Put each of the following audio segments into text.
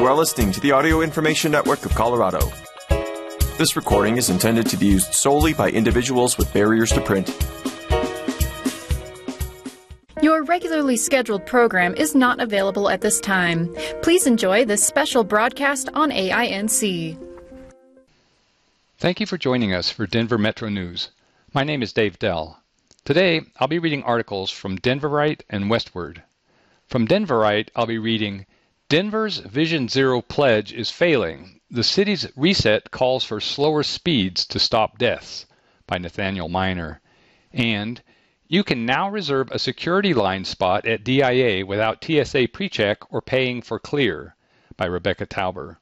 You are listening to the Audio Information Network of Colorado. This recording is intended to be used solely by individuals with barriers to print. Your regularly scheduled program is not available at this time. Please enjoy this special broadcast on AINC. Thank you for joining us for Denver Metro News. My name is Dave Dell. Today, I'll be reading articles from Denverite and Westword. From Denverite, I'll be reading Denver's Vision Zero pledge is failing. The city's reset calls for slower speeds to stop deaths by Nathaniel Minor. And you can now reserve a security line spot at DIA without TSA PreCheck or paying for Clear by Rebecca Tauber.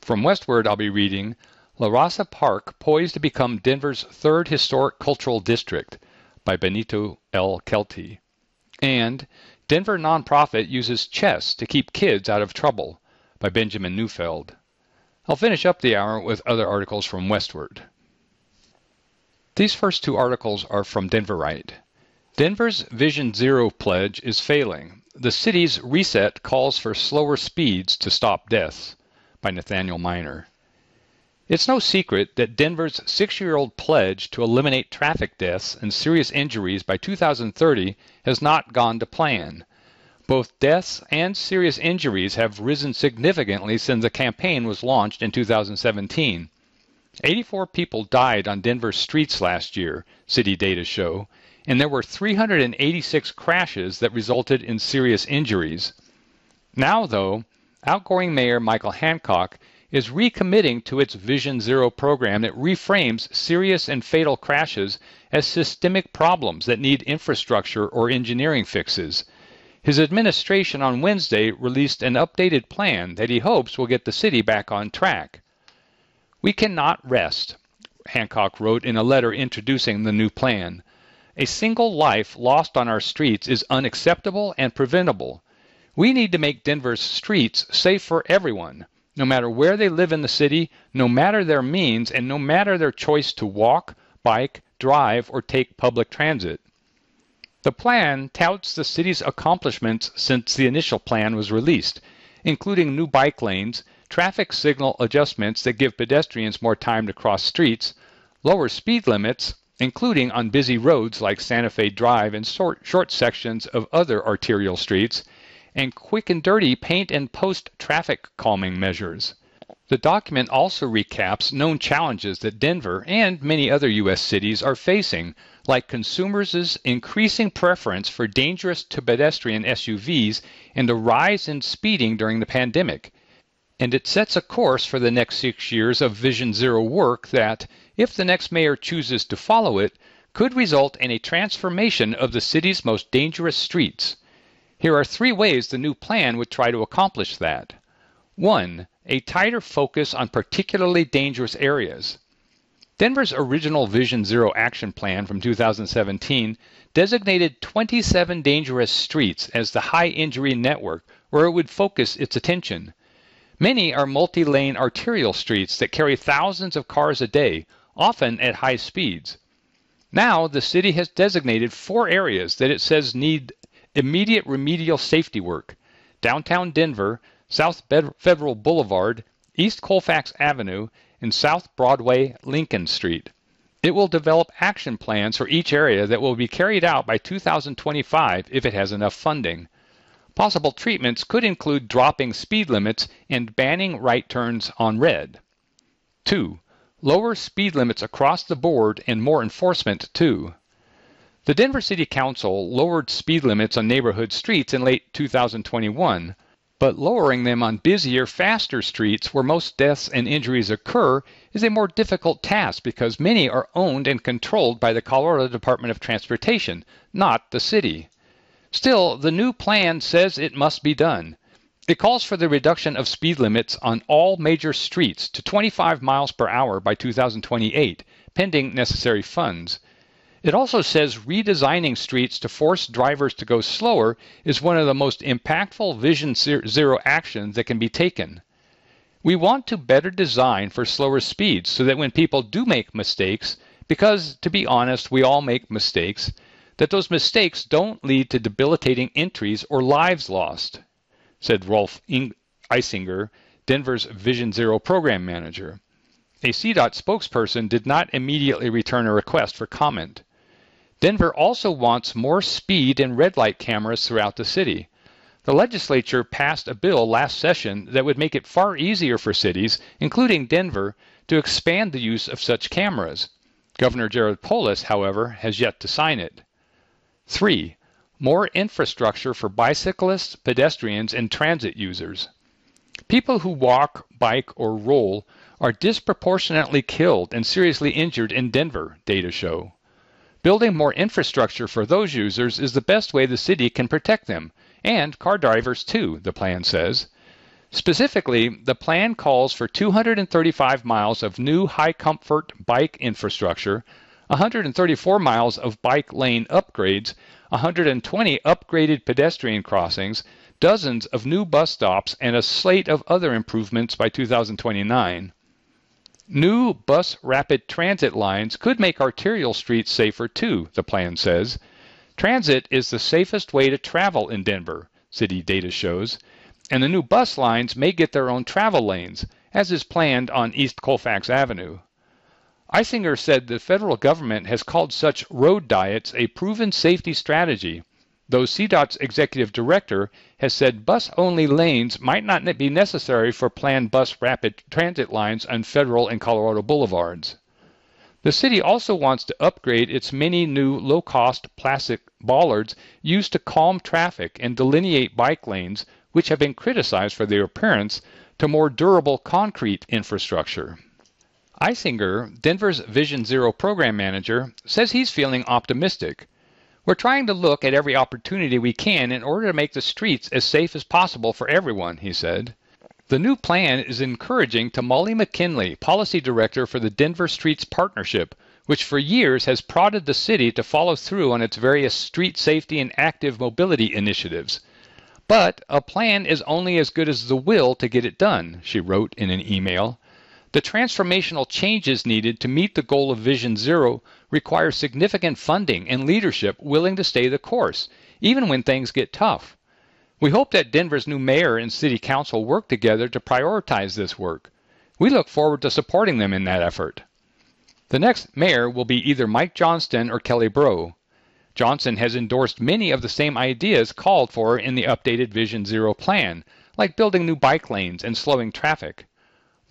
From Westword, I'll be reading La Raza Park poised to become Denver's third historic cultural district by Benito L. Kelty. And Denver nonprofit uses chess to keep kids out of trouble by Benjamin Neufeld. I'll finish up the hour with other articles from Westword. These first two articles are from Denverite. Denver's Vision Zero pledge is failing. The city's reset calls for slower speeds to stop deaths by Nathaniel Minor. It's no secret that Denver's six year old pledge to eliminate traffic deaths and serious injuries by 2030 has not gone to plan. Both deaths and serious injuries have risen significantly since the campaign was launched in 2017. 84 people died on Denver's streets last year, city data show, and there were 386 crashes that resulted in serious injuries. Now, though, outgoing Mayor Michael Hancock is recommitting to its Vision Zero program that reframes serious and fatal crashes as systemic problems that need infrastructure or engineering fixes. His administration on Wednesday released an updated plan that he hopes will get the city back on track. We cannot rest, Hancock wrote in a letter introducing the new plan. A single life lost on our streets is unacceptable and preventable. We need to make Denver's streets safe for everyone no matter where they live in the city, no matter their means, and no matter their choice to walk, bike, drive, or take public transit. The plan touts the city's accomplishments since the initial plan was released, including new bike lanes, traffic signal adjustments that give pedestrians more time to cross streets, lower speed limits, including on busy roads like Santa Fe Drive and short, sections of other arterial streets, and quick and dirty paint and post traffic calming measures. The document also recaps known challenges that Denver and many other U.S. cities are facing, like consumers' increasing preference for dangerous to pedestrian SUVs and a rise in speeding during the pandemic. And it sets a course for the next six years of Vision Zero work that, if the next mayor chooses to follow it, could result in a transformation of the city's most dangerous streets. Here are three ways the new plan would try to accomplish that. One, a tighter focus on particularly dangerous areas. Denver's original Vision Zero action plan from 2017 designated 27 dangerous streets as the high injury network where it would focus its attention. Many are multi lane arterial streets that carry thousands of cars a day, often at high speeds. Now, the city has designated four areas that it says need immediate remedial safety work downtown Denver, South Federal Boulevard, East Colfax Avenue, and South Broadway Lincoln Street. It will develop action plans for each area that will be carried out by 2025 if it has enough funding. Possible treatments could include dropping speed limits and banning right turns on red. 2. Lower speed limits across the board and more enforcement, too. The Denver City Council lowered speed limits on neighborhood streets in late 2021, but lowering them on busier, faster streets where most deaths and injuries occur is a more difficult task because many are owned and controlled by the Colorado Department of Transportation, not the city. Still, the new plan says it must be done. It calls for the reduction of speed limits on all major streets to 25 miles per hour by 2028, pending necessary funds. It also says redesigning streets to force drivers to go slower is one of the most impactful Vision Zero actions that can be taken. We want to better design for slower speeds so that when people do make mistakes, because to be honest, we all make mistakes, that those mistakes don't lead to debilitating injuries or lives lost, said Rolf Eisinger, Denver's Vision Zero program manager. A CDOT spokesperson did not immediately return a request for comment. Denver also wants more speed and red light cameras throughout the city. The legislature passed a bill last session that would make it far easier for cities, including Denver, to expand the use of such cameras. Governor Jared Polis, however, has yet to sign it. 3. More infrastructure for bicyclists, pedestrians, and transit users. People who walk, bike, or roll are disproportionately killed and seriously injured in Denver, data show. Building more infrastructure for those users is the best way the city can protect them, and car drivers too, the plan says. Specifically, the plan calls for 235 miles of new high comfort bike infrastructure, 134 miles of bike lane upgrades, 120 upgraded pedestrian crossings, dozens of new bus stops, and a slate of other improvements by 2029. New bus rapid transit lines could make arterial streets safer too, the plan says. Transit is the safest way to travel in Denver, city data shows, and the new bus lines may get their own travel lanes, as is planned on East Colfax Avenue. Eisinger said the federal government has called such road diets a proven safety strategy, though CDOT's executive director has said bus only lanes might not be necessary for planned bus rapid transit lines on federal and Colorado boulevards. The city also wants to upgrade its many new low cost plastic bollards used to calm traffic and delineate bike lanes which have been criticized for their appearance, to more durable concrete infrastructure. Eisinger, Denver's Vision Zero program manager, says he's feeling optimistic. We're trying to look at every opportunity we can in order to make the streets as safe as possible for everyone, he said. The new plan is encouraging to Molly McKinley, policy director for the Denver Streets Partnership, which for years has prodded the city to follow through on its various street safety and active mobility initiatives. But a plan is only as good as the will to get it done, she wrote in an email. The transformational changes needed to meet the goal of Vision Zero require significant funding and leadership willing to stay the course, even when things get tough. We hope that Denver's new mayor and city council work together to prioritize this work. We look forward to supporting them in that effort. The next mayor will be either Mike Johnston or Kelly Brough. Johnston has endorsed many of the same ideas called for in the updated Vision Zero plan, like building new bike lanes and slowing traffic.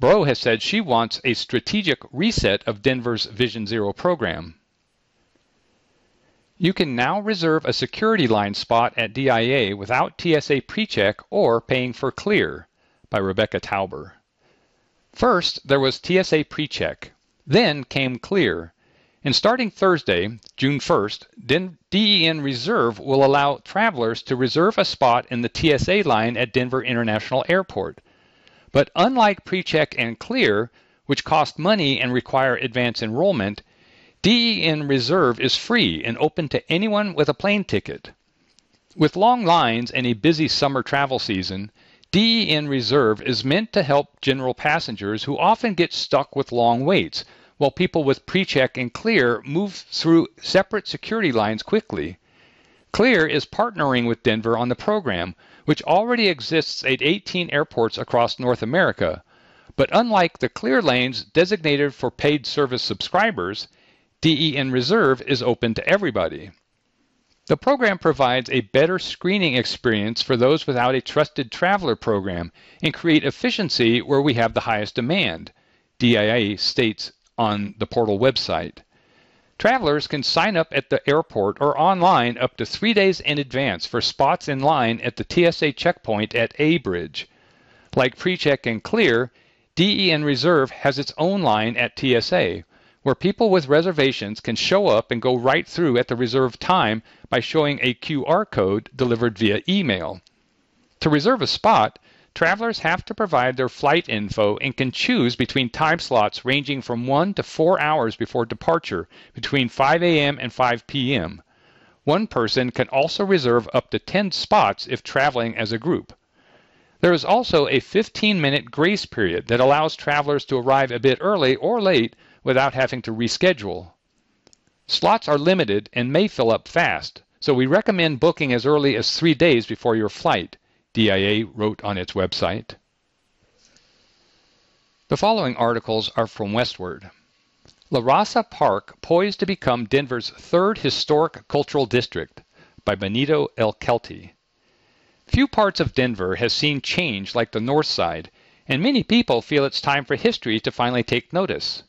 Brough has said she wants a strategic reset of Denver's Vision Zero program. You can now reserve a security line spot at DIA without TSA PreCheck or paying for Clear by Rebecca Tauber. First, there was TSA PreCheck. Then came Clear. And starting Thursday, June 1st, DEN Reserve will allow travelers to reserve a spot in the TSA line at Denver International Airport. But unlike PreCheck and Clear, which cost money and require advance enrollment, DEN Reserve is free and open to anyone with a plane ticket. With long lines and a busy summer travel season, DEN Reserve is meant to help general passengers who often get stuck with long waits while people with PreCheck and Clear move through separate security lines quickly. Clear is partnering with Denver on the program, which already exists at 18 airports across North America. But unlike the Clear lanes designated for paid service subscribers, DEN Reserve is open to everybody. The program provides a better screening experience for those without a trusted traveler program and create efficiency where we have the highest demand, DIA states on the portal website. Travelers can sign up at the airport or online up to three days in advance for spots in line at the TSA checkpoint at A Bridge. Like PreCheck and Clear, DEN Reserve has its own line at TSA, where people with reservations can show up and go right through at the reserved time by showing a QR code delivered via email. To reserve a spot, travelers have to provide their flight info and can choose between time slots ranging from 1 to 4 hours before departure between 5 a.m. and 5 p.m. One person can also reserve up to 10 spots if traveling as a group. There is also a 15 minute grace period that allows travelers to arrive a bit early or late without having to reschedule. Slots are limited and may fill up fast, so we recommend booking as early as three days before your flight. DIA wrote on its website. The following articles are from Westword. La Raza Park poised to become Denver's third historic cultural district by Benito El Kelty. Few parts of Denver have seen change like the north side, and many people feel it's time for history to finally take notice.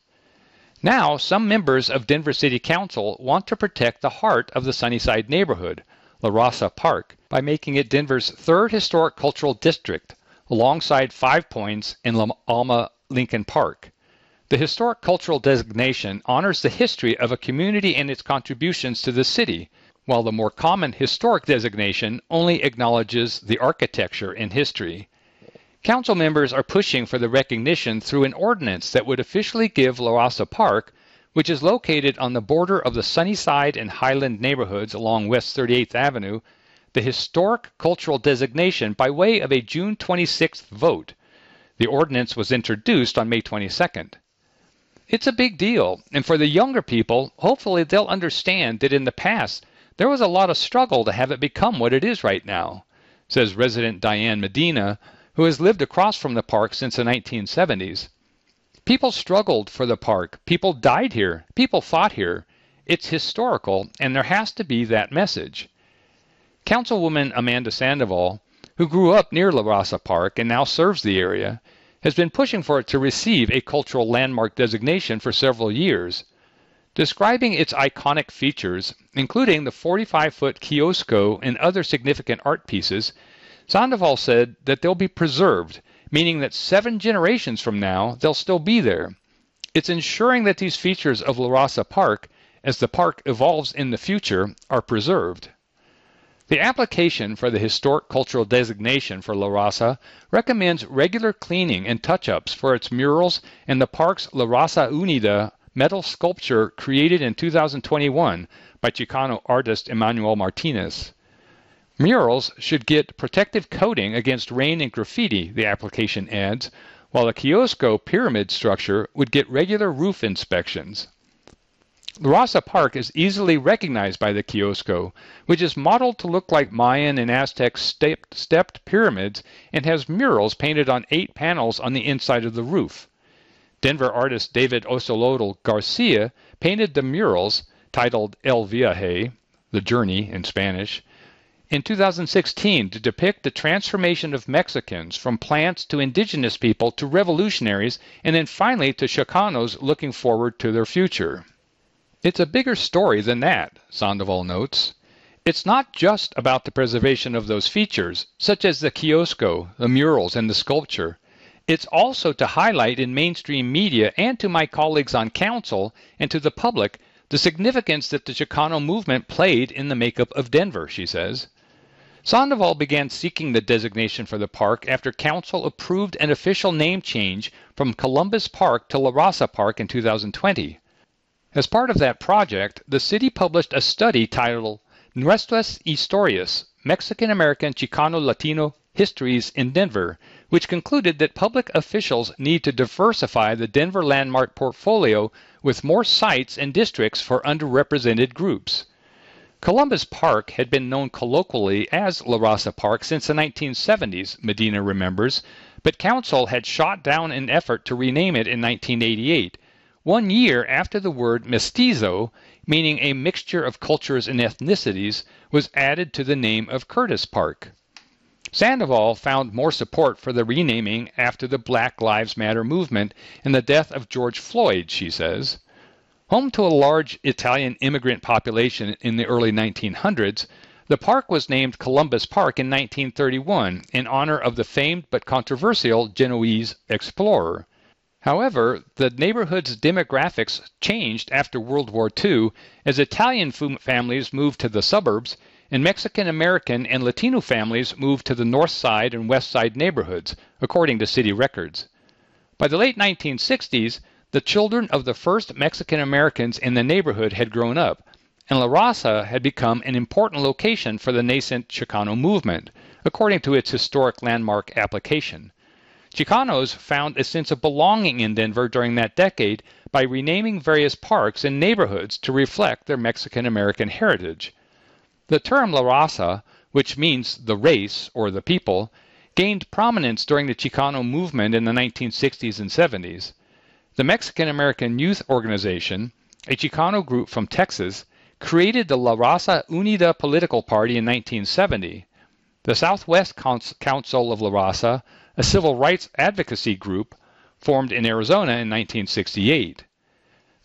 Now, some members of Denver City Council want to protect the heart of the Sunnyside neighborhood, La Raza Park, by making it Denver's third historic cultural district, alongside Five Points and La Alma Lincoln Park. The historic cultural designation honors the history of a community and its contributions to the city, while the more common historic designation only acknowledges the architecture and history. Council members are pushing for the recognition through an ordinance that would officially give La Raza Park, which is located on the border of the Sunnyside and Highland neighborhoods along West 38th Avenue, the historic cultural designation by way of a June 26th vote. The ordinance was introduced on May 22nd. It's a big deal, and for the younger people, hopefully they'll understand that in the past there was a lot of struggle to have it become what it is right now, says resident Diane Medina, who has lived across from the park since the 1970s. People struggled for the park, people died here, people fought here. It's historical, and there has to be that message. Councilwoman Amanda Sandoval who grew up near La Raza Park and now serves the area, has been pushing for it to receive a cultural landmark designation for several years. Describing its iconic features, including the 45 foot kiosko and other significant art pieces, Sandoval said that they'll be preserved, meaning that seven generations from now they'll still be there. It's ensuring that these features of La Raza Park, as the park evolves in the future, are preserved. The application for the Historic Cultural Designation for La Raza recommends regular cleaning and touch-ups for its murals and the park's La Raza Unida metal sculpture created in 2021 by Chicano artist Emmanuel Martinez. Murals should get protective coating against rain and graffiti, the application adds, while the Kiosko pyramid structure would get regular roof inspections. La Raza Park is easily recognized by the Kiosko, which is modeled to look like Mayan and Aztec stepped, stepped pyramids and has murals painted on eight panels on the inside of the roof. Denver artist David Ocelotl Garcia painted the murals, titled El Viaje, The Journey in Spanish, in 2016 to depict the transformation of Mexicans from plants to indigenous people to revolutionaries and then finally to Chicanos looking forward to their future. It's a bigger story than that, Sandoval notes. It's not just about the preservation of those features, such as the kiosko, the murals, and the sculpture. It's also to highlight in mainstream media and to my colleagues on council and to the public the significance that the Chicano movement played in the makeup of Denver, she says. Sandoval began seeking the designation for the park after council approved an official name change from Columbus Park to La Raza Park in 2020. As part of that project, the city published a study titled Nuestras Historias Mexican American Chicano Latino Histories in Denver, which concluded that public officials need to diversify the Denver landmark portfolio with more sites and districts for underrepresented groups. Columbus Park had been known colloquially as La Raza Park since the 1970s, Medina remembers, but council had shot down an effort to rename it in 1988 one year after the word mestizo, meaning a mixture of cultures and ethnicities, was added to the name of Curtis Park. Sandoval found more support for the renaming after the Black Lives Matter movement and the death of George Floyd, she says. Home to a large Italian immigrant population in the early 1900s, the park was named Columbus Park in 1931 in honor of the famed but controversial Genoese explorer. However, the neighborhood's demographics changed after World War II as Italian families moved to the suburbs and Mexican American and Latino families moved to the north side and west side neighborhoods, according to city records. By the late 1960s, the children of the first Mexican Americans in the neighborhood had grown up, and La Raza had become an important location for the nascent Chicano movement, according to its historic landmark application. Chicanos found a sense of belonging in Denver during that decade by renaming various parks and neighborhoods to reflect their Mexican American heritage. The term La Raza, which means the race or the people, gained prominence during the Chicano movement in the 1960s and 70s. The Mexican American Youth Organization, a Chicano group from Texas, created the La Raza Unida political party in 1970. The Southwest Council of La Raza, a civil rights advocacy group, formed in Arizona in 1968.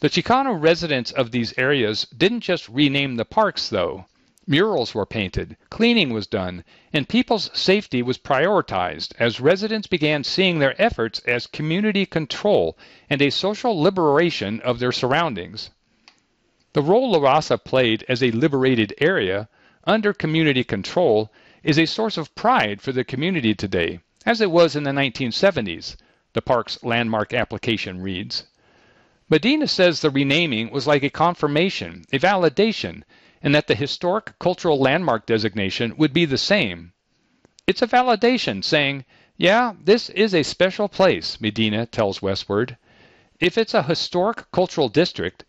The Chicano residents of these areas didn't just rename the parks, though. Murals were painted, cleaning was done, and people's safety was prioritized as residents began seeing their efforts as community control and a social liberation of their surroundings. The role La Raza played as a liberated area under community control is a source of pride for the community today, as it was in the 1970s, the park's landmark application reads. Medina says the renaming was like a confirmation, a validation, and that the historic cultural landmark designation would be the same. It's a validation saying, yeah, this is a special place, Medina tells Westword. If it's a historic cultural district,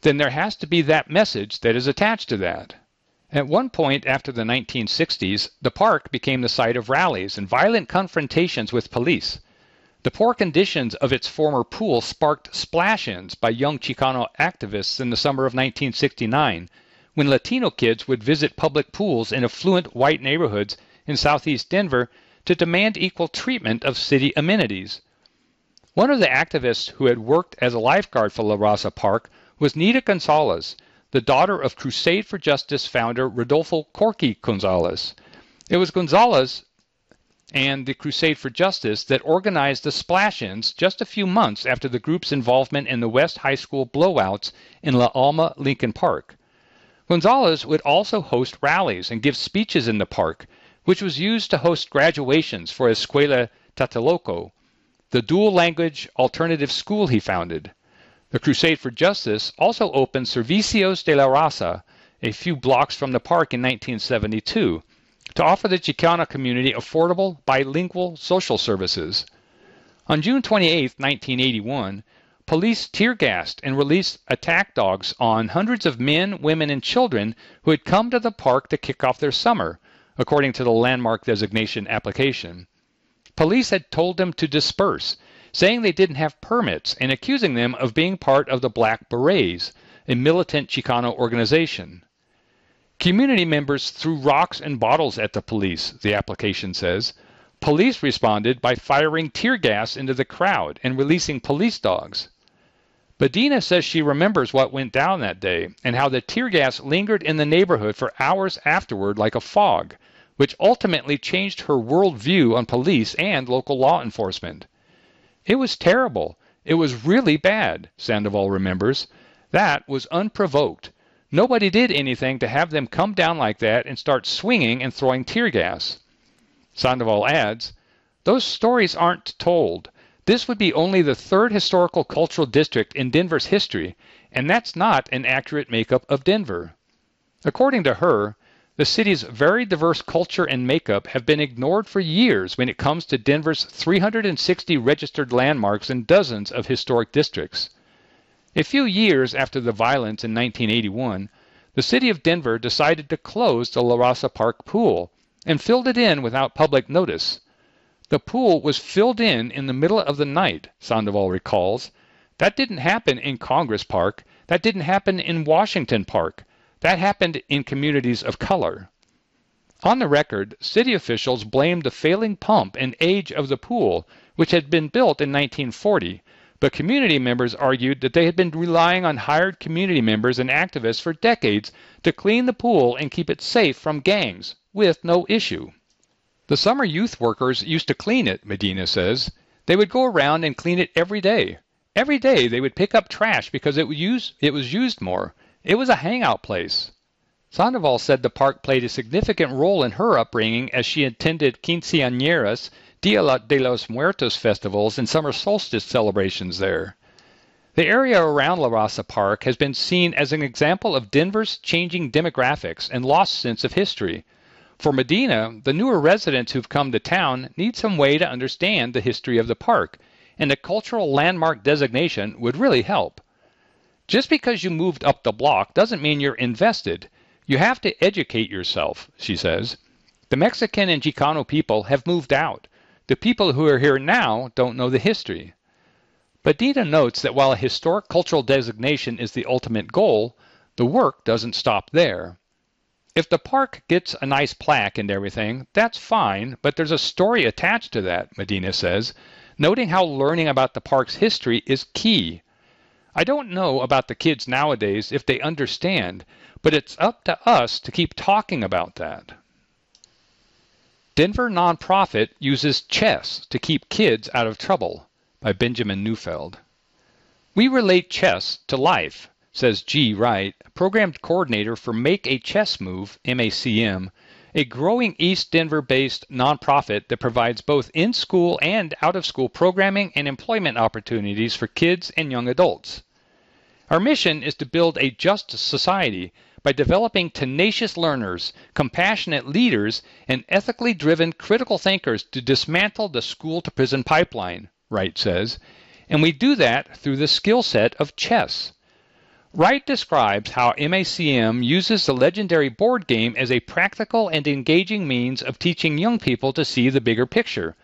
then there has to be that message that is attached to that. At one point after the 1960s, the park became the site of rallies and violent confrontations with police. The poor conditions of its former pool sparked splash ins by young Chicano activists in the summer of 1969 when Latino kids would visit public pools in affluent white neighborhoods in southeast Denver to demand equal treatment of city amenities. One of the activists who had worked as a lifeguard for La Raza Park was Nita Gonzales, the daughter of Crusade for Justice founder Rodolfo Corky Gonzales. It was Gonzales and the Crusade for Justice that organized the splash ins just a few months after the group's involvement in the West High School blowouts in La Alma Lincoln Park. Gonzales would also host rallies and give speeches in the park, which was used to host graduations for Escuela Tlatelolco, the dual language alternative school he founded. The Crusade for Justice also opened Servicios de la Raza a few blocks from the park in 1972 to offer the Chicana community affordable bilingual social services. On June 28, 1981, police tear gassed and released attack dogs on hundreds of men, women, and children who had come to the park to kick off their summer, according to the landmark designation application. Police had told them to disperse, saying they didn't have permits and accusing them of being part of the Black Berets, a militant Chicano organization. Community members threw rocks and bottles at the police, the application says. Police responded by firing tear gas into the crowd and releasing police dogs. Medina says she remembers what went down that day and how the tear gas lingered in the neighborhood for hours afterward like a fog, which ultimately changed her world view on police and local law enforcement. It was terrible. It was really bad, Sandoval remembers. That was unprovoked. Nobody did anything to have them come down like that and start swinging and throwing tear gas. Sandoval adds, Those stories aren't told. This would be only the third historical cultural district in Denver's history, and that's not an accurate makeup of Denver. According to her, the city's very diverse culture and makeup have been ignored for years when it comes to Denver's 360 registered landmarks and dozens of historic districts. A few years after the violence in 1981, the city of Denver decided to close the La Raza Park pool and filled it in without public notice. The pool was filled in in the middle of the night, Sandoval recalls. That didn't happen in Congress Park. That didn't happen in Washington Park. That happened in communities of color. On the record, city officials blamed the failing pump and age of the pool, which had been built in 1940, but community members argued that they had been relying on hired community members and activists for decades to clean the pool and keep it safe from gangs, with no issue. The summer youth workers used to clean it, Medina says. They would go around and clean it every day. Every day they would pick up trash because it was used, it was used more. It was a hangout place. Sandoval said the park played a significant role in her upbringing as she attended quinceañeras Dia de los Muertos festivals and summer solstice celebrations there. The area around La Raza Park has been seen as an example of Denver's changing demographics and lost sense of history. For Medina, the newer residents who've come to town need some way to understand the history of the park, and a cultural landmark designation would really help. Just because you moved up the block doesn't mean you're invested. You have to educate yourself, she says. The Mexican and Chicano people have moved out. The people who are here now don't know the history. But Dina notes that while a historic cultural designation is the ultimate goal, the work doesn't stop there. If the park gets a nice plaque and everything, that's fine, but there's a story attached to that, Medina says, noting how learning about the park's history is key. I don't know about the kids nowadays if they understand, but it's up to us to keep talking about that. Denver Nonprofit uses chess to keep kids out of trouble by Benjamin Neufeld. We relate chess to life, says G. Wright, program coordinator for Make a Chess Move, MACM, a growing East Denver based nonprofit that provides both in school and out of school programming and employment opportunities for kids and young adults. Our mission is to build a just society by developing tenacious learners, compassionate leaders, and ethically driven critical thinkers to dismantle the school to prison pipeline, Wright says. And we do that through the skill set of chess. Wright describes how MACM uses the legendary board game as a practical and engaging means of teaching young people to see the bigger picture,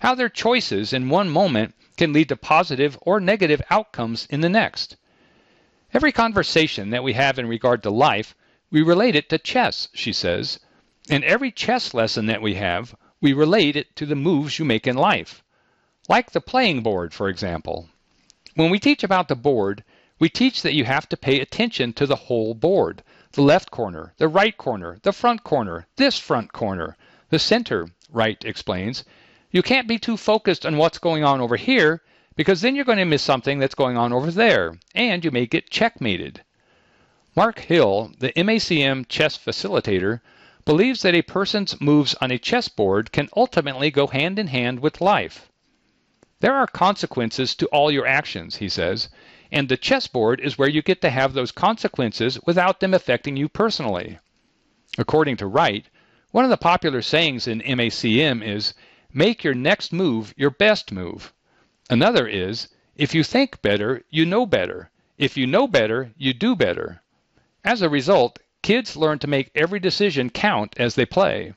how their choices in one moment can lead to positive or negative outcomes in the next. Every conversation that we have in regard to life, we relate it to chess, she says. And every chess lesson that we have, we relate it to the moves you make in life. Like the playing board, for example. When we teach about the board, we teach that you have to pay attention to the whole board the left corner, the right corner, the front corner, this front corner, the center, Wright explains. You can't be too focused on what's going on over here because then you're going to miss something that's going on over there, and you may get checkmated. Mark Hill, the MACM chess facilitator, believes that a person's moves on a chessboard can ultimately go hand in hand with life. There are consequences to all your actions, he says, and the chessboard is where you get to have those consequences without them affecting you personally. According to Wright, one of the popular sayings in MACM is, make your next move your best move. Another is, if you think better, you know better. If you know better, you do better. As a result, kids learn to make every decision count as they play.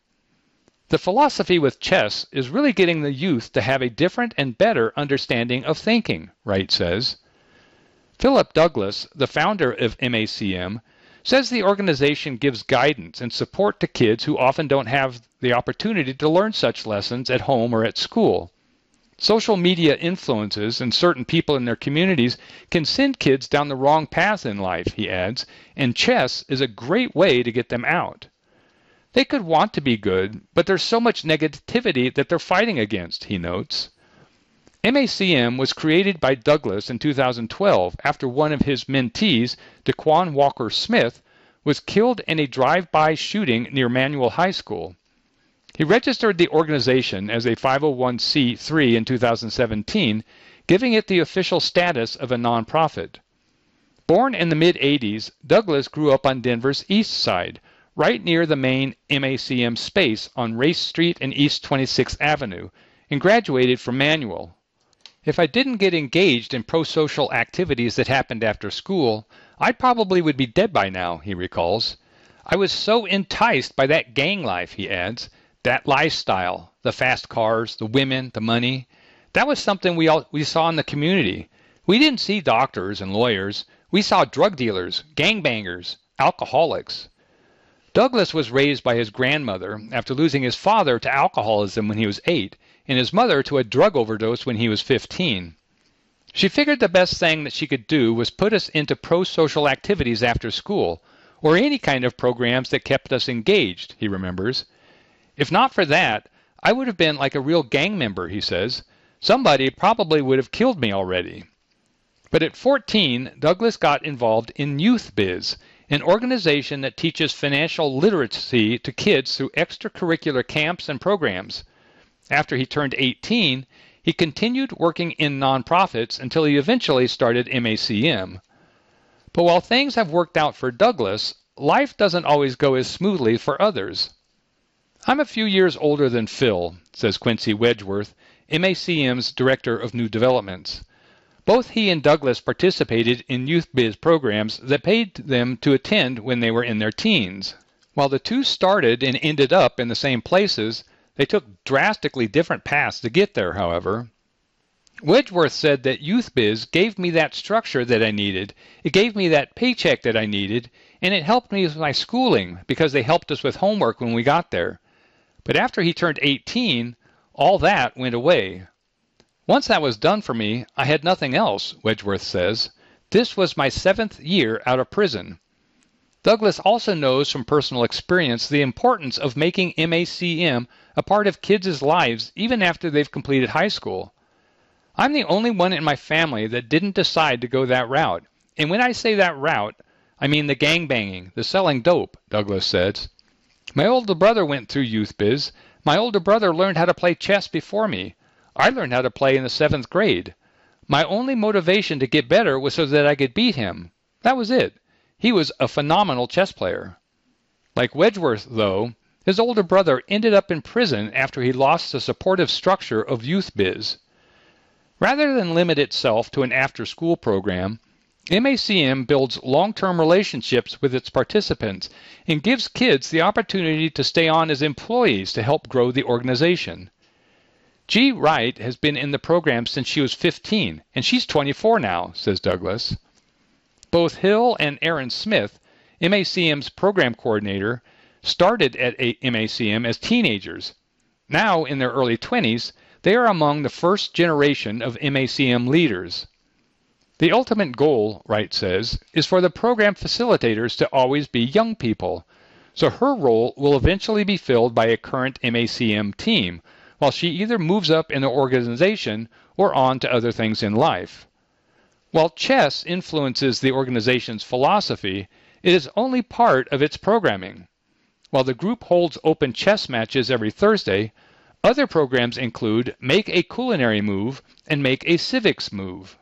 The philosophy with chess is really getting the youth to have a different and better understanding of thinking, Wright says. Philip Douglas, the founder of MACM, says the organization gives guidance and support to kids who often don't have the opportunity to learn such lessons at home or at school. Social media influences and certain people in their communities can send kids down the wrong path in life, he adds, and chess is a great way to get them out. They could want to be good, but there's so much negativity that they're fighting against, he notes. MACM was created by Douglas in 2012 after one of his mentees, Daquan Walker Smith, was killed in a drive-by shooting near Manual High School. He registered the organization as a 501c3 in 2017, giving it the official status of a nonprofit. Born in the mid 80s, Douglas grew up on Denver's east side, right near the main MACM space on Race Street and East 26th Avenue, and graduated from Manual. If I didn't get engaged in pro social activities that happened after school, I probably would be dead by now, he recalls. I was so enticed by that gang life, he adds, that lifestyle, the fast cars, the women, the money, that was something we all, we saw in the community. We didn't see doctors and lawyers. We saw drug dealers, gangbangers, alcoholics. Douglas was raised by his grandmother after losing his father to alcoholism when he was 8 and his mother to a drug overdose when he was 15. She figured the best thing that she could do was put us into pro-social activities after school or any kind of programs that kept us engaged, he remembers. If not for that, I would have been like a real gang member, he says. Somebody probably would have killed me already. But at 14, Douglas got involved in Youth Biz, an organization that teaches financial literacy to kids through extracurricular camps and programs. After he turned 18, he continued working in nonprofits until he eventually started MACM. But while things have worked out for Douglas, life doesn't always go as smoothly for others. I'm a few years older than Phil, says Quincy Wedgeworth, MACM's Director of New Developments. Both he and Douglas participated in youth biz programs that paid them to attend when they were in their teens. While the two started and ended up in the same places, they took drastically different paths to get there, however. Wedgeworth said that YouthBiz gave me that structure that I needed. It gave me that paycheck that I needed, and it helped me with my schooling because they helped us with homework when we got there. But after he turned 18, all that went away. Once that was done for me, I had nothing else, Wedgeworth says. This was my seventh year out of prison. Douglas also knows from personal experience the importance of making MACM a part of kids' lives even after they've completed high school. I'm the only one in my family that didn't decide to go that route. And when I say that route, I mean the gang banging, the selling dope, Douglas says. My older brother went through youth biz. My older brother learned how to play chess before me. I learned how to play in the seventh grade. My only motivation to get better was so that I could beat him. That was it. He was a phenomenal chess player. Like Wedgeworth, though, his older brother ended up in prison after he lost the supportive structure of youth biz. Rather than limit itself to an after school program, MACM builds long term relationships with its participants and gives kids the opportunity to stay on as employees to help grow the organization. G. Wright has been in the program since she was 15, and she's 24 now, says Douglas. Both Hill and Aaron Smith, MACM's program coordinator, started at MACM as teenagers. Now, in their early 20s, they are among the first generation of MACM leaders. The ultimate goal, Wright says, is for the program facilitators to always be young people. So her role will eventually be filled by a current MACM team, while she either moves up in the organization or on to other things in life. While chess influences the organization's philosophy, it is only part of its programming. While the group holds open chess matches every Thursday, other programs include Make a Culinary Move and Make a Civics Move.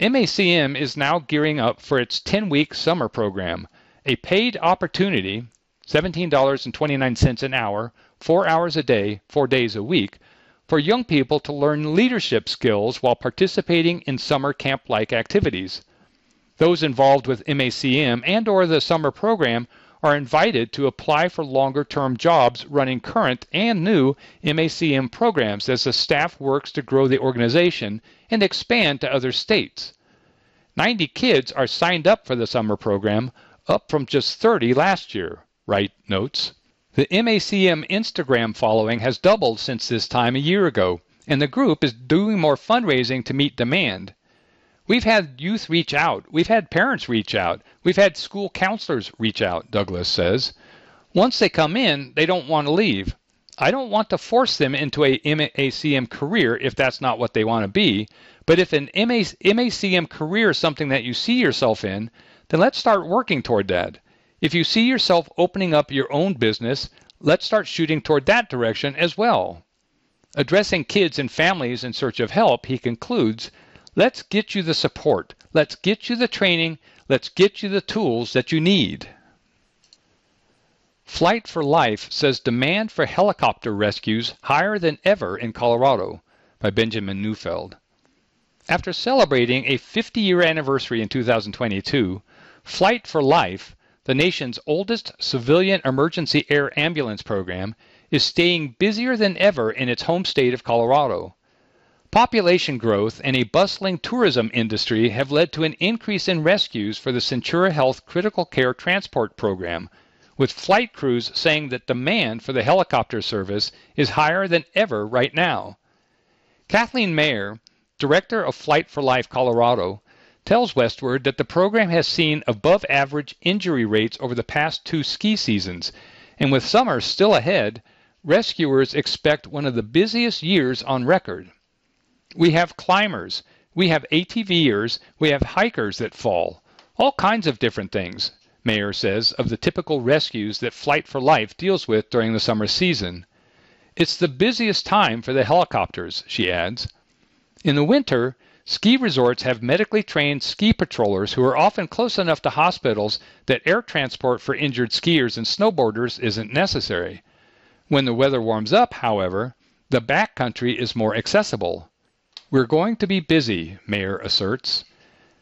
MACM is now gearing up for its 10 week summer program, a paid opportunity, $17.29 an hour, four hours a day, four days a week, for young people to learn leadership skills while participating in summer camp like activities. Those involved with MACM and or the summer program are invited to apply for longer term jobs running current and new MACM programs as the staff works to grow the organization and expand to other states. 90 kids are signed up for the summer program, up from just 30 last year, Wright notes. The MACM Instagram following has doubled since this time a year ago, and the group is doing more fundraising to meet demand. We've had youth reach out. We've had parents reach out. We've had school counselors reach out, Douglas says. Once they come in, they don't want to leave. I don't want to force them into a MACM career if that's not what they want to be. But if an MACM career is something that you see yourself in, then let's start working toward that. If you see yourself opening up your own business, let's start shooting toward that direction as well. Addressing kids and families in search of help, he concludes Let's get you the support. Let's get you the training. Let's get you the tools that you need. Flight for Life says demand for helicopter rescues higher than ever in Colorado by Benjamin Neufeld. After celebrating a 50 year anniversary in 2022, Flight for Life, the nation's oldest civilian emergency air ambulance program, is staying busier than ever in its home state of Colorado. Population growth and a bustling tourism industry have led to an increase in rescues for the Centura Health Critical Care Transport Program, with flight crews saying that demand for the helicopter service is higher than ever right now. Kathleen Mayer, director of Flight for Life Colorado, tells Westword that the program has seen above average injury rates over the past two ski seasons, and with summer still ahead, rescuers expect one of the busiest years on record. We have climbers, we have ATVers, we have hikers that fall. All kinds of different things, Mayer says, of the typical rescues that Flight for Life deals with during the summer season. It's the busiest time for the helicopters, she adds. In the winter, ski resorts have medically trained ski patrollers who are often close enough to hospitals that air transport for injured skiers and snowboarders isn't necessary. When the weather warms up, however, the backcountry is more accessible. We're going to be busy, Mayer asserts.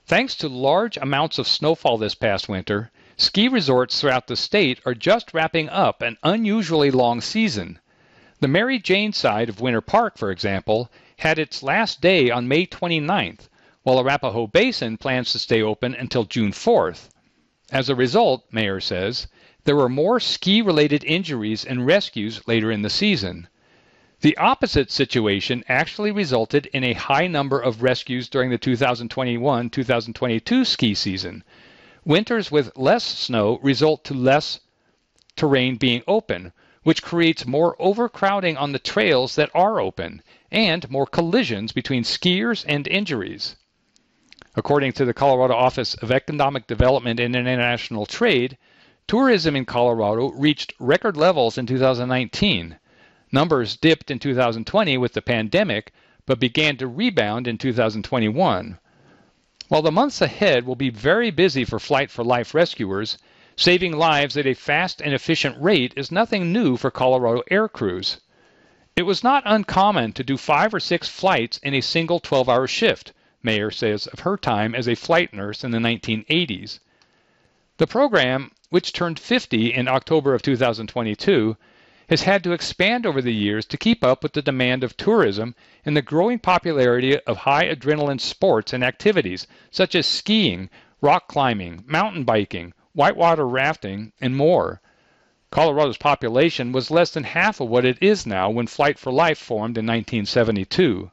Thanks to large amounts of snowfall this past winter, ski resorts throughout the state are just wrapping up an unusually long season. The Mary Jane side of Winter Park, for example, had its last day on May 29th, while Arapahoe Basin plans to stay open until June 4th. As a result, Mayer says, there were more ski related injuries and rescues later in the season. The opposite situation actually resulted in a high number of rescues during the 2021 2022 ski season. Winters with less snow result to less terrain being open, which creates more overcrowding on the trails that are open and more collisions between skiers and injuries. According to the Colorado Office of Economic Development and International Trade, tourism in Colorado reached record levels in 2019. Numbers dipped in 2020 with the pandemic, but began to rebound in 2021. While the months ahead will be very busy for Flight for Life rescuers, saving lives at a fast and efficient rate is nothing new for Colorado air crews. It was not uncommon to do five or six flights in a single 12 hour shift, Mayer says of her time as a flight nurse in the 1980s. The program, which turned 50 in October of 2022, has had to expand over the years to keep up with the demand of tourism and the growing popularity of high adrenaline sports and activities such as skiing, rock climbing, mountain biking, whitewater rafting, and more. Colorado's population was less than half of what it is now when Flight for Life formed in 1972.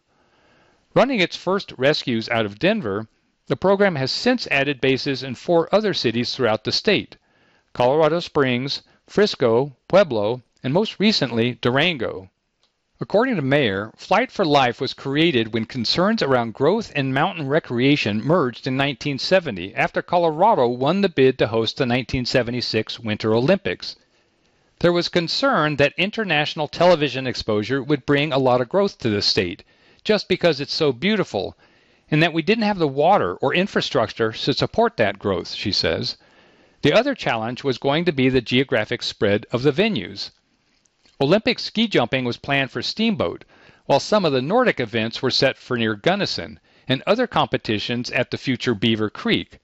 Running its first rescues out of Denver, the program has since added bases in four other cities throughout the state Colorado Springs, Frisco, Pueblo, and most recently, Durango. According to Mayer, Flight for Life was created when concerns around growth and mountain recreation merged in 1970 after Colorado won the bid to host the 1976 Winter Olympics. There was concern that international television exposure would bring a lot of growth to the state, just because it's so beautiful, and that we didn't have the water or infrastructure to support that growth, she says. The other challenge was going to be the geographic spread of the venues. Olympic ski jumping was planned for Steamboat, while some of the Nordic events were set for near Gunnison and other competitions at the future Beaver Creek.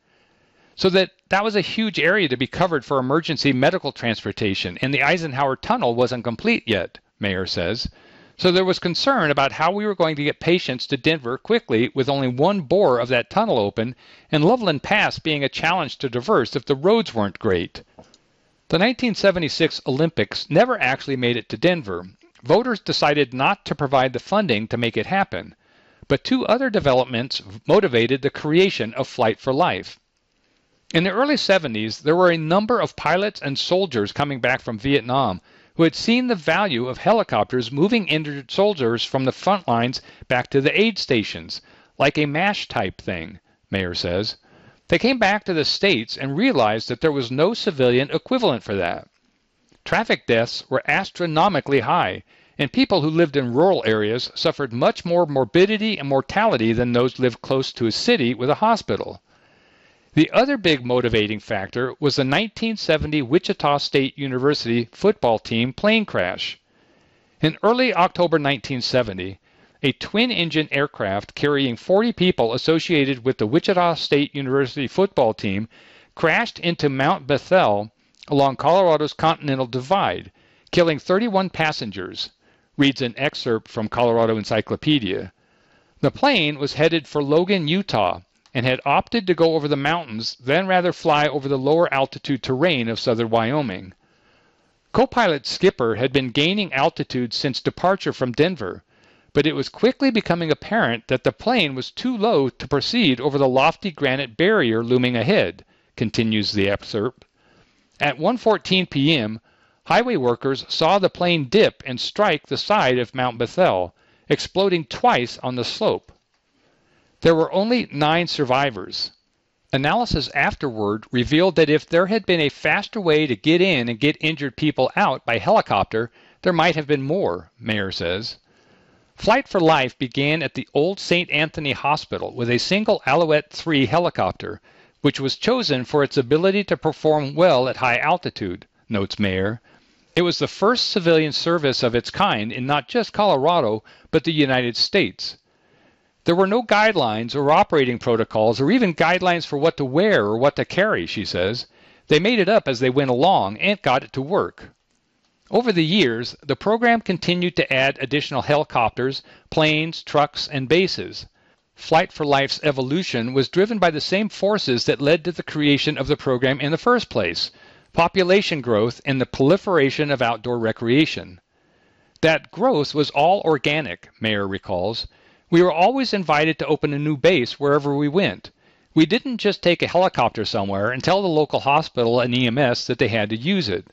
So that that was a huge area to be covered for emergency medical transportation, and the Eisenhower Tunnel wasn't complete yet, Mayer says. So there was concern about how we were going to get patients to Denver quickly with only one bore of that tunnel open, and Loveland Pass being a challenge to traverse if the roads weren't great. The 1976 Olympics never actually made it to Denver. Voters decided not to provide the funding to make it happen. But two other developments motivated the creation of Flight for Life. In the early 70s, there were a number of pilots and soldiers coming back from Vietnam who had seen the value of helicopters moving injured soldiers from the front lines back to the aid stations, like a MASH type thing, Mayer says. They came back to the States and realized that there was no civilian equivalent for that. Traffic deaths were astronomically high, and people who lived in rural areas suffered much more morbidity and mortality than those who lived close to a city with a hospital. The other big motivating factor was the 1970 Wichita State University football team plane crash. In early October 1970, a twin engine aircraft carrying 40 people associated with the Wichita State University football team crashed into Mount Bethel along Colorado's Continental Divide, killing 31 passengers, reads an excerpt from Colorado Encyclopedia. The plane was headed for Logan, Utah, and had opted to go over the mountains, then rather fly over the lower altitude terrain of southern Wyoming. Co pilot Skipper had been gaining altitude since departure from Denver but it was quickly becoming apparent that the plane was too low to proceed over the lofty granite barrier looming ahead, continues the excerpt. At 1:14 p.m., highway workers saw the plane dip and strike the side of Mount Bethel, exploding twice on the slope. There were only nine survivors. Analysis afterward revealed that if there had been a faster way to get in and get injured people out by helicopter, there might have been more, Mayer says. Flight for Life began at the old St. Anthony Hospital with a single Alouette 3 helicopter, which was chosen for its ability to perform well at high altitude, notes Mayer. It was the first civilian service of its kind in not just Colorado, but the United States. There were no guidelines or operating protocols or even guidelines for what to wear or what to carry, she says. They made it up as they went along and got it to work. Over the years, the program continued to add additional helicopters, planes, trucks, and bases. Flight for Life's evolution was driven by the same forces that led to the creation of the program in the first place population growth and the proliferation of outdoor recreation. That growth was all organic, Mayer recalls. We were always invited to open a new base wherever we went. We didn't just take a helicopter somewhere and tell the local hospital and EMS that they had to use it.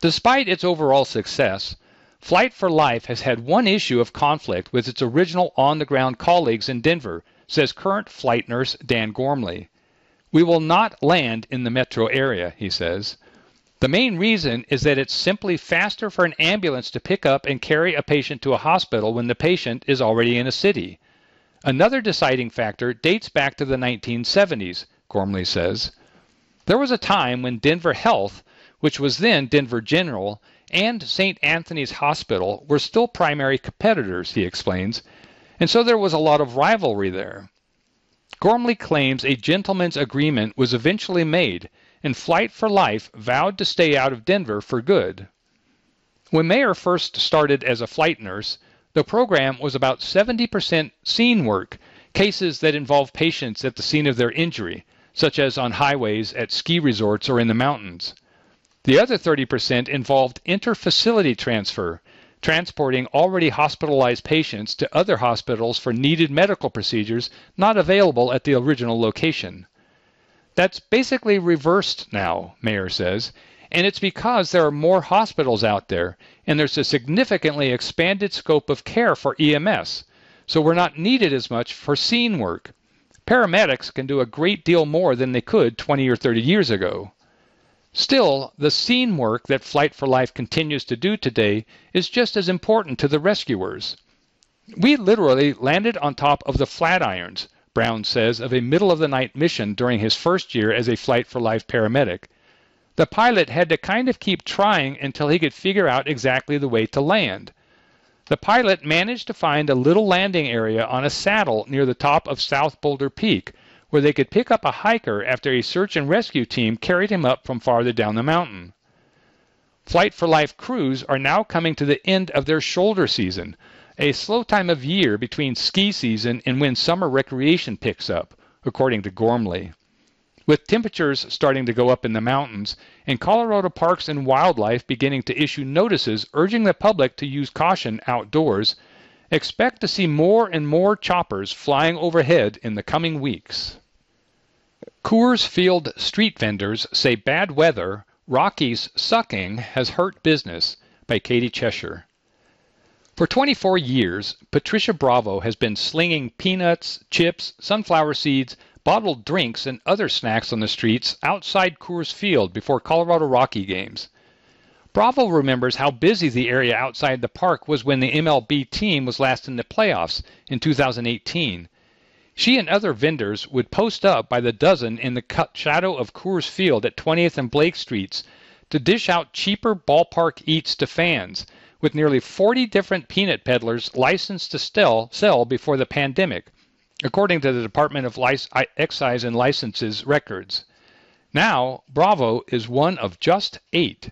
Despite its overall success, Flight for Life has had one issue of conflict with its original on the ground colleagues in Denver, says current flight nurse Dan Gormley. We will not land in the metro area, he says. The main reason is that it's simply faster for an ambulance to pick up and carry a patient to a hospital when the patient is already in a city. Another deciding factor dates back to the 1970s, Gormley says. There was a time when Denver Health, which was then Denver General, and St. Anthony's Hospital were still primary competitors, he explains, and so there was a lot of rivalry there. Gormley claims a gentleman's agreement was eventually made and Flight for Life vowed to stay out of Denver for good. When Mayer first started as a flight nurse, the program was about 70% scene work, cases that involve patients at the scene of their injury, such as on highways, at ski resorts, or in the mountains. The other 30% involved inter-facility transfer, transporting already hospitalized patients to other hospitals for needed medical procedures not available at the original location. That's basically reversed now, Mayer says, and it's because there are more hospitals out there and there's a significantly expanded scope of care for EMS, so we're not needed as much for scene work. Paramedics can do a great deal more than they could 20 or 30 years ago. Still, the scene work that Flight for Life continues to do today is just as important to the rescuers. We literally landed on top of the Flatirons, Brown says of a middle of the night mission during his first year as a Flight for Life paramedic. The pilot had to kind of keep trying until he could figure out exactly the way to land. The pilot managed to find a little landing area on a saddle near the top of South Boulder Peak where they could pick up a hiker after a search and rescue team carried him up from farther down the mountain. Flight for Life crews are now coming to the end of their shoulder season, a slow time of year between ski season and when summer recreation picks up, according to Gormley. With temperatures starting to go up in the mountains and Colorado Parks and Wildlife beginning to issue notices urging the public to use caution outdoors, expect to see more and more choppers flying overhead in the coming weeks. Coors Field street vendors say bad weather, Rockies sucking has hurt business by Catie Cheshire. For 24 years, Patricia Bravo has been slinging peanuts, chips, sunflower seeds, bottled drinks, and other snacks on the streets outside Coors Field before Colorado Rocky games. Bravo remembers how busy the area outside the park was when the MLB team was last in the playoffs in 2018. She and other vendors would post up by the dozen in the cut shadow of Coors Field at 20th and Blake Streets to dish out cheaper ballpark eats to fans with nearly 40 different peanut peddlers licensed to sell, sell before the pandemic, according to the Department of Excise and Licenses records. Now, Bravo is one of just eight.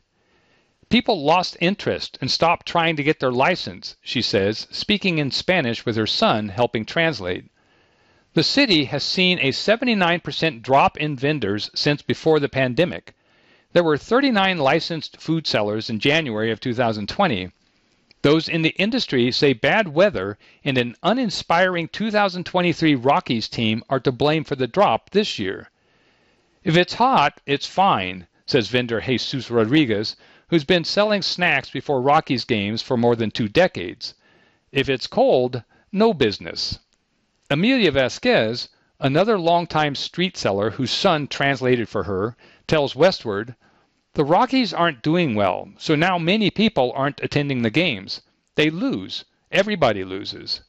People lost interest and stopped trying to get their license, she says, speaking in Spanish with her son helping translate. The city has seen a 79% drop in vendors since before the pandemic. There were 39 licensed food sellers in January of 2020, those in the industry say bad weather and an uninspiring 2023 Rockies team are to blame for the drop this year. If it's hot, it's fine, says vendor Jesus Rodriguez, who's been selling snacks before Rockies games for more than two decades. If it's cold, no business. Amelia Vasquez, another longtime street seller whose son translated for her, tells Westword the Rockies aren't doing well, so now many people aren't attending the games. They lose. Everybody loses.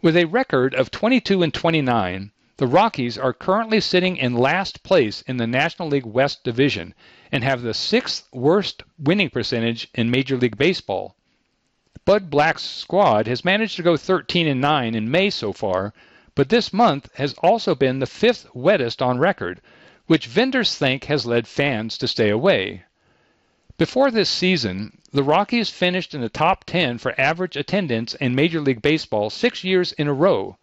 With a record of 22 and 29, the Rockies are currently sitting in last place in the National League West Division and have the sixth worst winning percentage in Major League Baseball. Bud Black's squad has managed to go 13 and 9 in May so far, but this month has also been the fifth wettest on record, which vendors think has led fans to stay away. Before this season, the Rockies finished in the top 10 for average attendance in Major League Baseball six years in a row.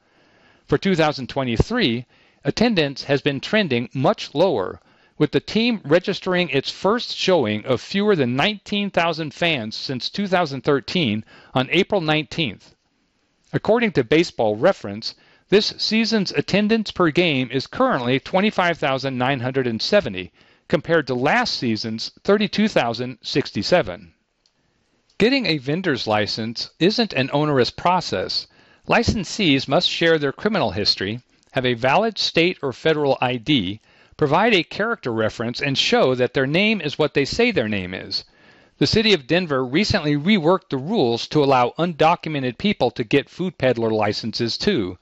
For 2023, attendance has been trending much lower, with the team registering its first showing of fewer than 19,000 fans since 2013 on April 19th. According to Baseball Reference, this season's attendance per game is currently 25,970 compared to last season's 32,067. Getting a vendor's license isn't an onerous process. Licensees must share their criminal history, have a valid state or federal ID, provide a character reference, and show that their name is what they say their name is. The city of Denver recently reworked the rules to allow undocumented people to get food peddler licenses too.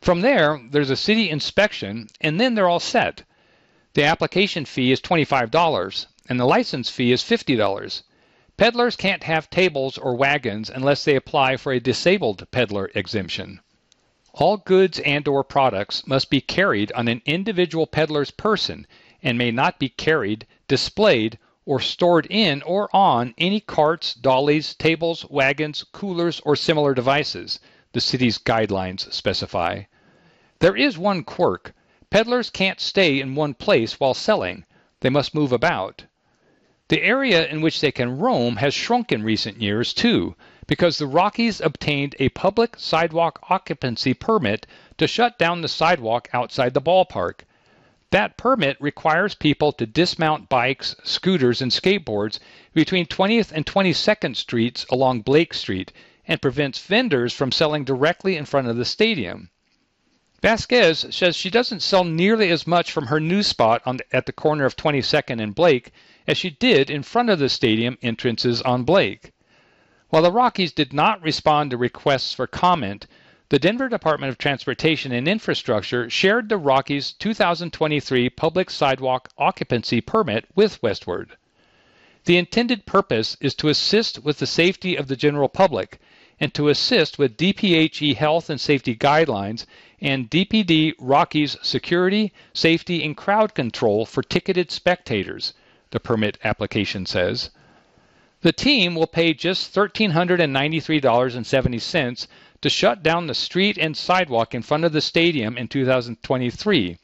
From there, there's a city inspection, and then they're all set. The application fee is $25, and the license fee is $50. Peddlers can't have tables or wagons unless they apply for a disabled peddler exemption. All goods and or products must be carried on an individual peddler's person and may not be carried, displayed, or stored in or on any carts, dollies, tables, wagons, coolers, or similar devices the city's guidelines specify. There is one quirk. Peddlers can't stay in one place while selling. They must move about. The area in which they can roam has shrunk in recent years, too, because the Rockies obtained a public sidewalk occupancy permit to shut down the sidewalk outside the ballpark. That permit requires people to dismount bikes, scooters, and skateboards between 20th and 22nd Streets along Blake Street and prevents vendors from selling directly in front of the stadium. Vasquez says she doesn't sell nearly as much from her new spot the, at the corner of 22nd and Blake as she did in front of the stadium entrances on Blake. While the Rockies did not respond to requests for comment, the Denver Department of Transportation and Infrastructure shared the Rockies' 2023 public sidewalk occupancy permit with Westword. The intended purpose is to assist with the safety of the general public and to assist with DPHE health and safety guidelines and DPD Rockies security, safety, and crowd control for ticketed spectators, the permit application says. The team will pay just $1,393.70 to shut down the street and sidewalk in front of the stadium in 2023,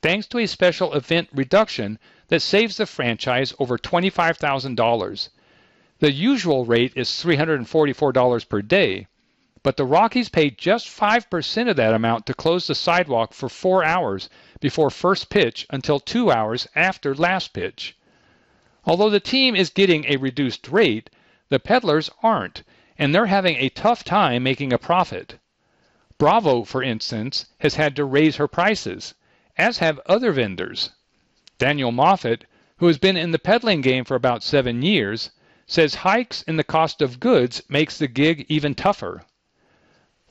thanks to a special event reduction that saves the franchise over $25,000. The usual rate is $344 per day, but the Rockies paid just 5% of that amount to close the sidewalk for four hours before first pitch until two hours after last pitch. Although the team is getting a reduced rate, the peddlers aren't, and they're having a tough time making a profit. Bravo, for instance, has had to raise her prices, as have other vendors. Daniel Moffat, who has been in the peddling game for about seven years, says hikes in the cost of goods makes the gig even tougher.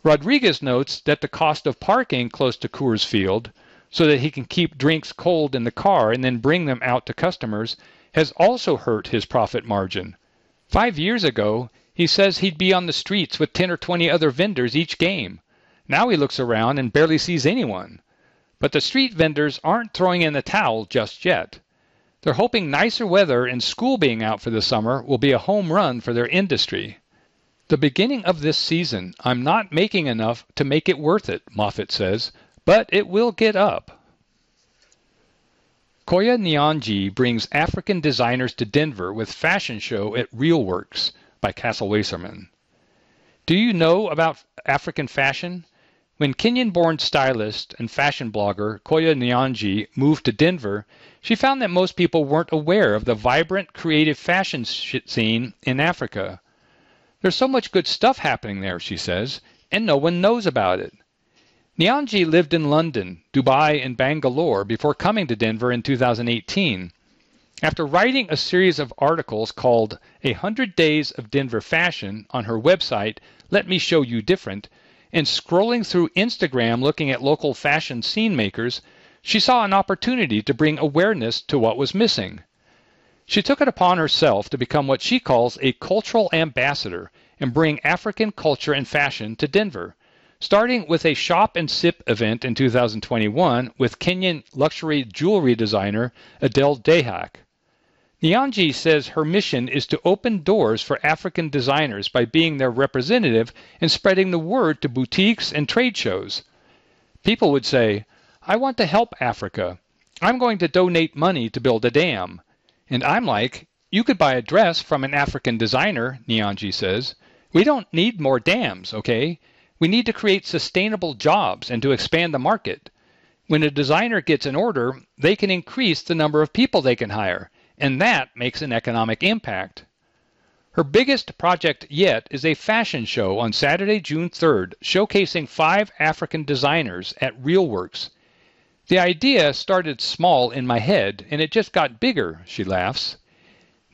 Rodriguez notes that the cost of parking close to Coors Field, so that he can keep drinks cold in the car and then bring them out to customers, has also hurt his profit margin. Five years ago, he says he'd be on the streets with 10 or 20 other vendors each game. Now he looks around and barely sees anyone. But the street vendors aren't throwing in the towel just yet. They're hoping nicer weather and school being out for the summer will be a home run for their industry. The beginning of this season, I'm not making enough to make it worth it, Moffat says, but it will get up. Koya Nyanji brings African designers to Denver with fashion show at ReelWorks by Kastle Waserman. Do you know about African fashion? When Kenyan-born stylist and fashion blogger Koya Nyanji moved to Denver, she found that most people weren't aware of the vibrant creative fashion scene in Africa. There's so much good stuff happening there, she says, and no one knows about it. Nyanji lived in London, Dubai, and Bangalore before coming to Denver in 2018. After writing a series of articles called A Hundred Days of Denver Fashion on her website, Let Me Show You Different, and scrolling through Instagram looking at local fashion scene makers, she saw an opportunity to bring awareness to what was missing. She took it upon herself to become what she calls a cultural ambassador and bring African culture and fashion to Denver. starting with a shop and sip event in 2021 with Kenyan luxury jewelry designer Adele Dejak. Nyanji says her mission is to open doors for African designers by being their representative and spreading the word to boutiques and trade shows. People would say, I want to help Africa. I'm going to donate money to build a dam. And I'm like, you could buy a dress from an African designer, Nyanji says. We don't need more dams, okay? We need to create sustainable jobs and to expand the market. When a designer gets an order, they can increase the number of people they can hire and that makes an economic impact. Her biggest project yet is a fashion show on Saturday, June 3rd, showcasing five African designers at ReelWorks. The idea started small in my head, and it just got bigger, she laughs.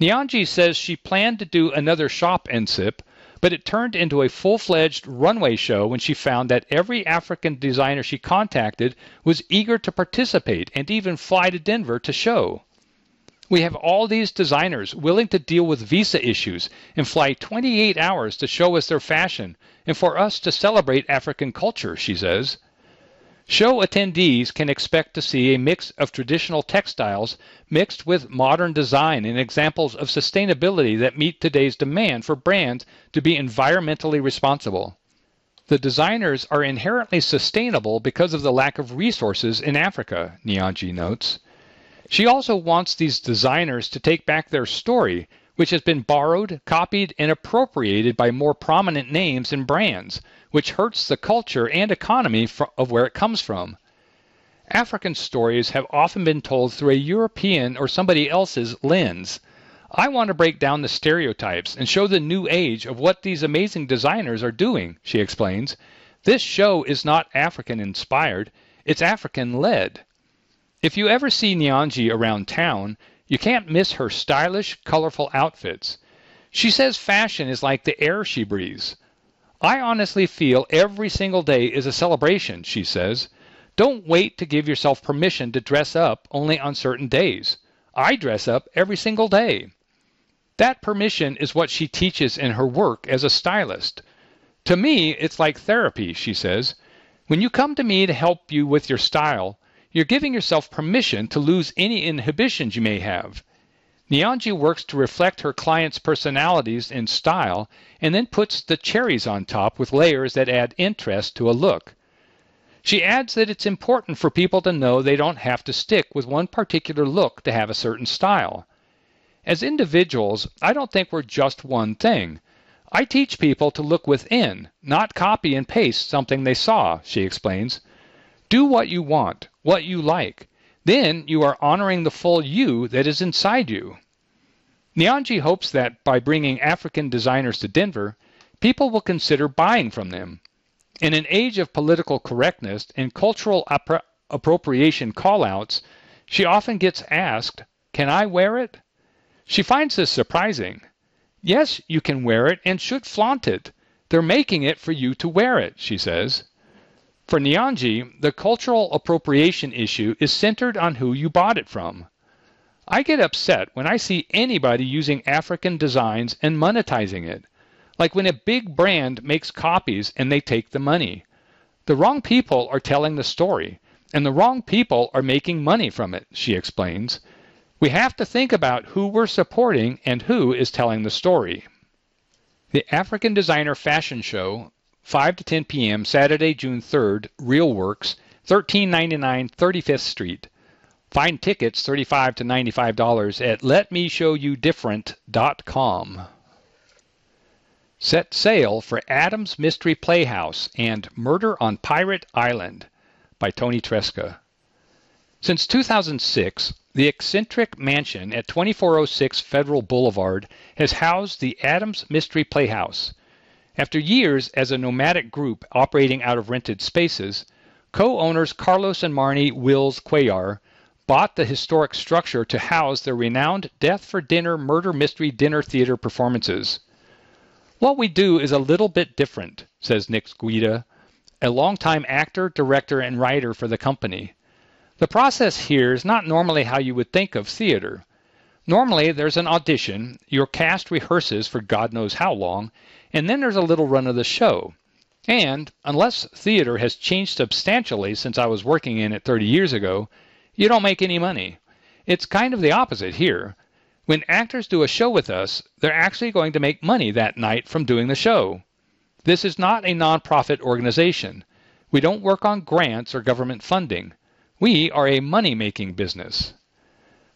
Nyanji says she planned to do another shop and sip, but it turned into a full fledged runway show when she found that every African designer she contacted was eager to participate and even fly to Denver to show. We have all these designers willing to deal with visa issues and fly 28 hours to show us their fashion and for us to celebrate African culture, she says. Show attendees can expect to see a mix of traditional textiles mixed with modern design and examples of sustainability that meet today's demand for brands to be environmentally responsible. The designers are inherently sustainable because of the lack of resources in Africa, Nyanji notes. She also wants these designers to take back their story, which has been borrowed, copied, and appropriated by more prominent names and brands, which hurts the culture and economy of where it comes from. African stories have often been told through a European or somebody else's lens. I want to break down the stereotypes and show the new age of what these amazing designers are doing, she explains. This show is not African inspired, it's African led. If you ever see Nyanji around town, you can't miss her stylish, colorful outfits. She says fashion is like the air she breathes. I honestly feel every single day is a celebration, she says. Don't wait to give yourself permission to dress up only on certain days. I dress up every single day. That permission is what she teaches in her work as a stylist. To me, it's like therapy, she says. When you come to me to help you with your style, you're giving yourself permission to lose any inhibitions you may have. Nyanji works to reflect her clients' personalities and style and then puts the cherries on top with layers that add interest to a look. She adds that it's important for people to know they don't have to stick with one particular look to have a certain style. As individuals, I don't think we're just one thing. I teach people to look within, not copy and paste something they saw, she explains. Do what you want, what you like. Then you are honoring the full you that is inside you. Nyanji hopes that by bringing African designers to Denver, people will consider buying from them. In an age of political correctness and cultural appro- appropriation callouts, she often gets asked, Can I wear it? She finds this surprising. Yes, you can wear it and should flaunt it. They're making it for you to wear it, she says. For Nyanji, the cultural appropriation issue is centered on who you bought it from. I get upset when I see anybody using African designs and monetizing it, like when a big brand makes copies and they take the money. The wrong people are telling the story, and the wrong people are making money from it, she explains. We have to think about who we're supporting and who is telling the story. The African Designer Fashion Show 5 to 10 p.m. Saturday, June 3rd, ReelWorks, 1399 35th Street. Find tickets 35 to $95 at letmeshowyouDifferent.com. Set sail for Adams Mystery Playhouse and Murder on Pirate Island by Tony Tresca. Since 2006, the eccentric mansion at 2406 Federal Boulevard has housed the Adams Mystery Playhouse after years as a nomadic group operating out of rented spaces, co-owners Carlos and Marnie Wills Cuellar bought the historic structure to house their renowned Death for Dinner murder mystery dinner theater performances. What we do is a little bit different, says Nick Guida, a longtime actor, director, and writer for the company. The process here is not normally how you would think of theater. Normally, there's an audition, your cast rehearses for God knows how long, and then there's a little run of the show. And unless theater has changed substantially since I was working in it 30 years ago, you don't make any money. It's kind of the opposite here. When actors do a show with us, they're actually going to make money that night from doing the show. This is not a nonprofit organization. We don't work on grants or government funding. We are a money making business.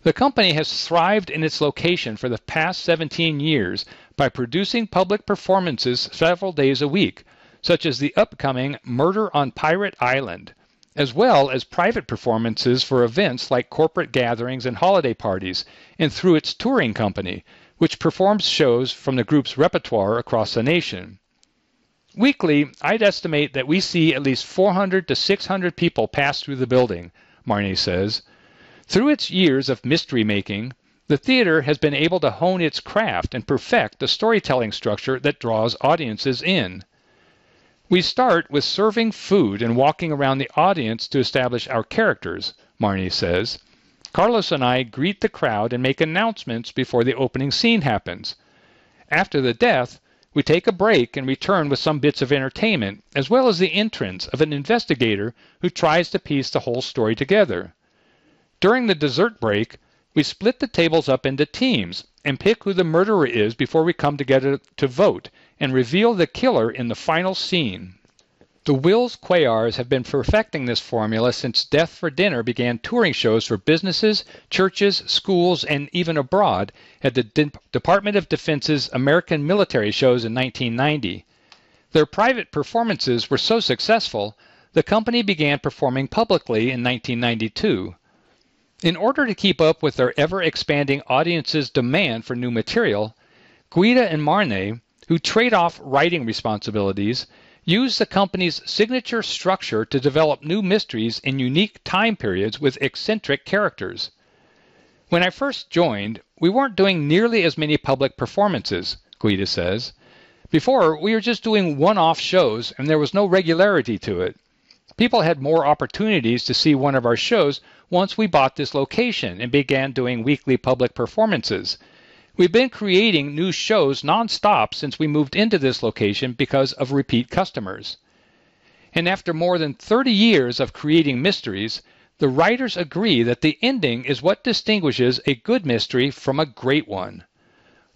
The company has thrived in its location for the past 17 years by producing public performances several days a week, such as the upcoming Murder on Pirate Island, as well as private performances for events like corporate gatherings and holiday parties, and through its touring company, which performs shows from the group's repertoire across the nation. Weekly, I'd estimate that we see at least 400 to 600 people pass through the building, Marnie says. Through its years of mystery making, the theater has been able to hone its craft and perfect the storytelling structure that draws audiences in. We start with serving food and walking around the audience to establish our characters, Marnie says. Carlos and I greet the crowd and make announcements before the opening scene happens. After the death, we take a break and return with some bits of entertainment, as well as the entrance of an investigator who tries to piece the whole story together. During the dessert break, we split the tables up into teams and pick who the murderer is before we come together to vote and reveal the killer in the final scene. The Wills Cuellars have been perfecting this formula since Death for Dinner began touring shows for businesses, churches, schools, and even abroad at the De- Department of Defense's American military shows in 1990. Their private performances were so successful, the company began performing publicly in 1992. In order to keep up with their ever expanding audience's demand for new material, Guida and Marnie, who trade off writing responsibilities, use the company's signature structure to develop new mysteries in unique time periods with eccentric characters. When I first joined, we weren't doing nearly as many public performances, Guida says. Before, we were just doing one off shows and there was no regularity to it. People had more opportunities to see one of our shows once we bought this location and began doing weekly public performances. We've been creating new shows nonstop since we moved into this location because of repeat customers. And after more than 30 years of creating mysteries, the writers agree that the ending is what distinguishes a good mystery from a great one.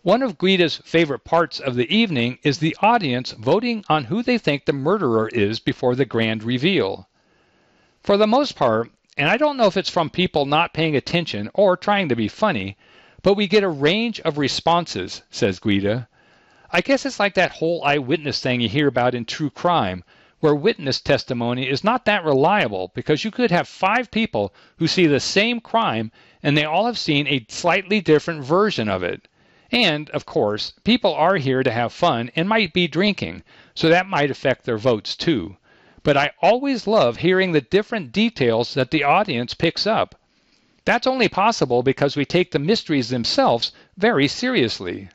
One of Guida's favorite parts of the evening is the audience voting on who they think the murderer is before the grand reveal. For the most part, and I don't know if it's from people not paying attention or trying to be funny, but we get a range of responses, says Guida. I guess it's like that whole eyewitness thing you hear about in true crime, where witness testimony is not that reliable because you could have five people who see the same crime and they all have seen a slightly different version of it. And, of course, people are here to have fun and might be drinking, so that might affect their votes too. But I always love hearing the different details that the audience picks up. That's only possible because we take the mysteries themselves very seriously.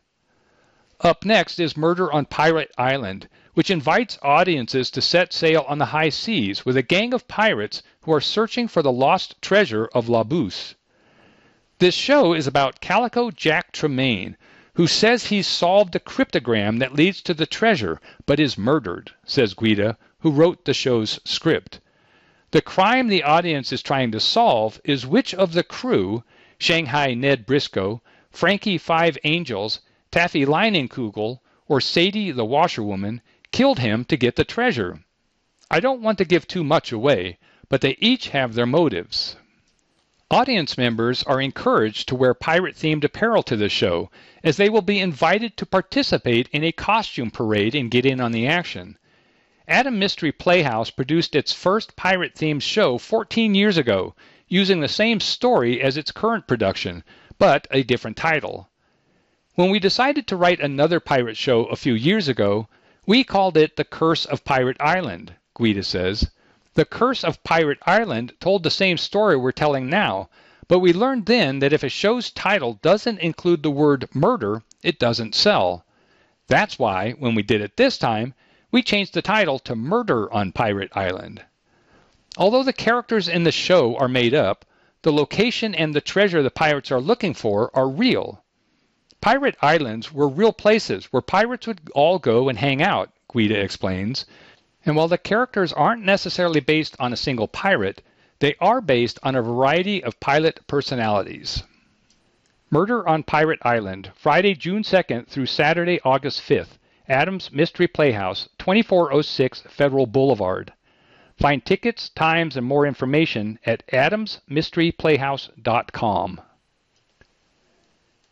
Up next is Murder on Pirate Island, which invites audiences to set sail on the high seas with a gang of pirates who are searching for the lost treasure of La Buse. This show is about Calico Jack Tremaine, who says he's solved the cryptogram that leads to the treasure, but is murdered, says Guida, who wrote the show's script. The crime the audience is trying to solve is which of the crew, Shanghai Ned Briscoe, Frankie Five Angels, Taffy Leinenkugel, or Sadie the washerwoman, killed him to get the treasure. I don't want to give too much away, but they each have their motives. Audience members are encouraged to wear pirate themed apparel to the show, as they will be invited to participate in a costume parade and get in on the action. Adam Mystery Playhouse produced its first pirate themed show 14 years ago, using the same story as its current production, but a different title. When we decided to write another pirate show a few years ago, we called it The Curse of Pirate Island, Guida says. The Curse of Pirate Island told the same story we're telling now, but we learned then that if a show's title doesn't include the word murder, it doesn't sell. That's why, when we did it this time, we changed the title to Murder on Pirate Island. Although the characters in the show are made up, the location and the treasure the pirates are looking for are real. Pirate Islands were real places where pirates would all go and hang out, Guida explains. And while the characters aren't necessarily based on a single pirate, they are based on a variety of pilot personalities. Murder on Pirate Island, Friday, June 2nd through Saturday, August 5th. Adams Mystery Playhouse, 2406 Federal Boulevard. Find tickets, times, and more information at adamsmysteryplayhouse.com.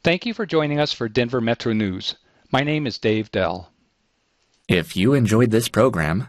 Thank you for joining us for Denver Metro News. My name is Dave Dell. If you enjoyed this program,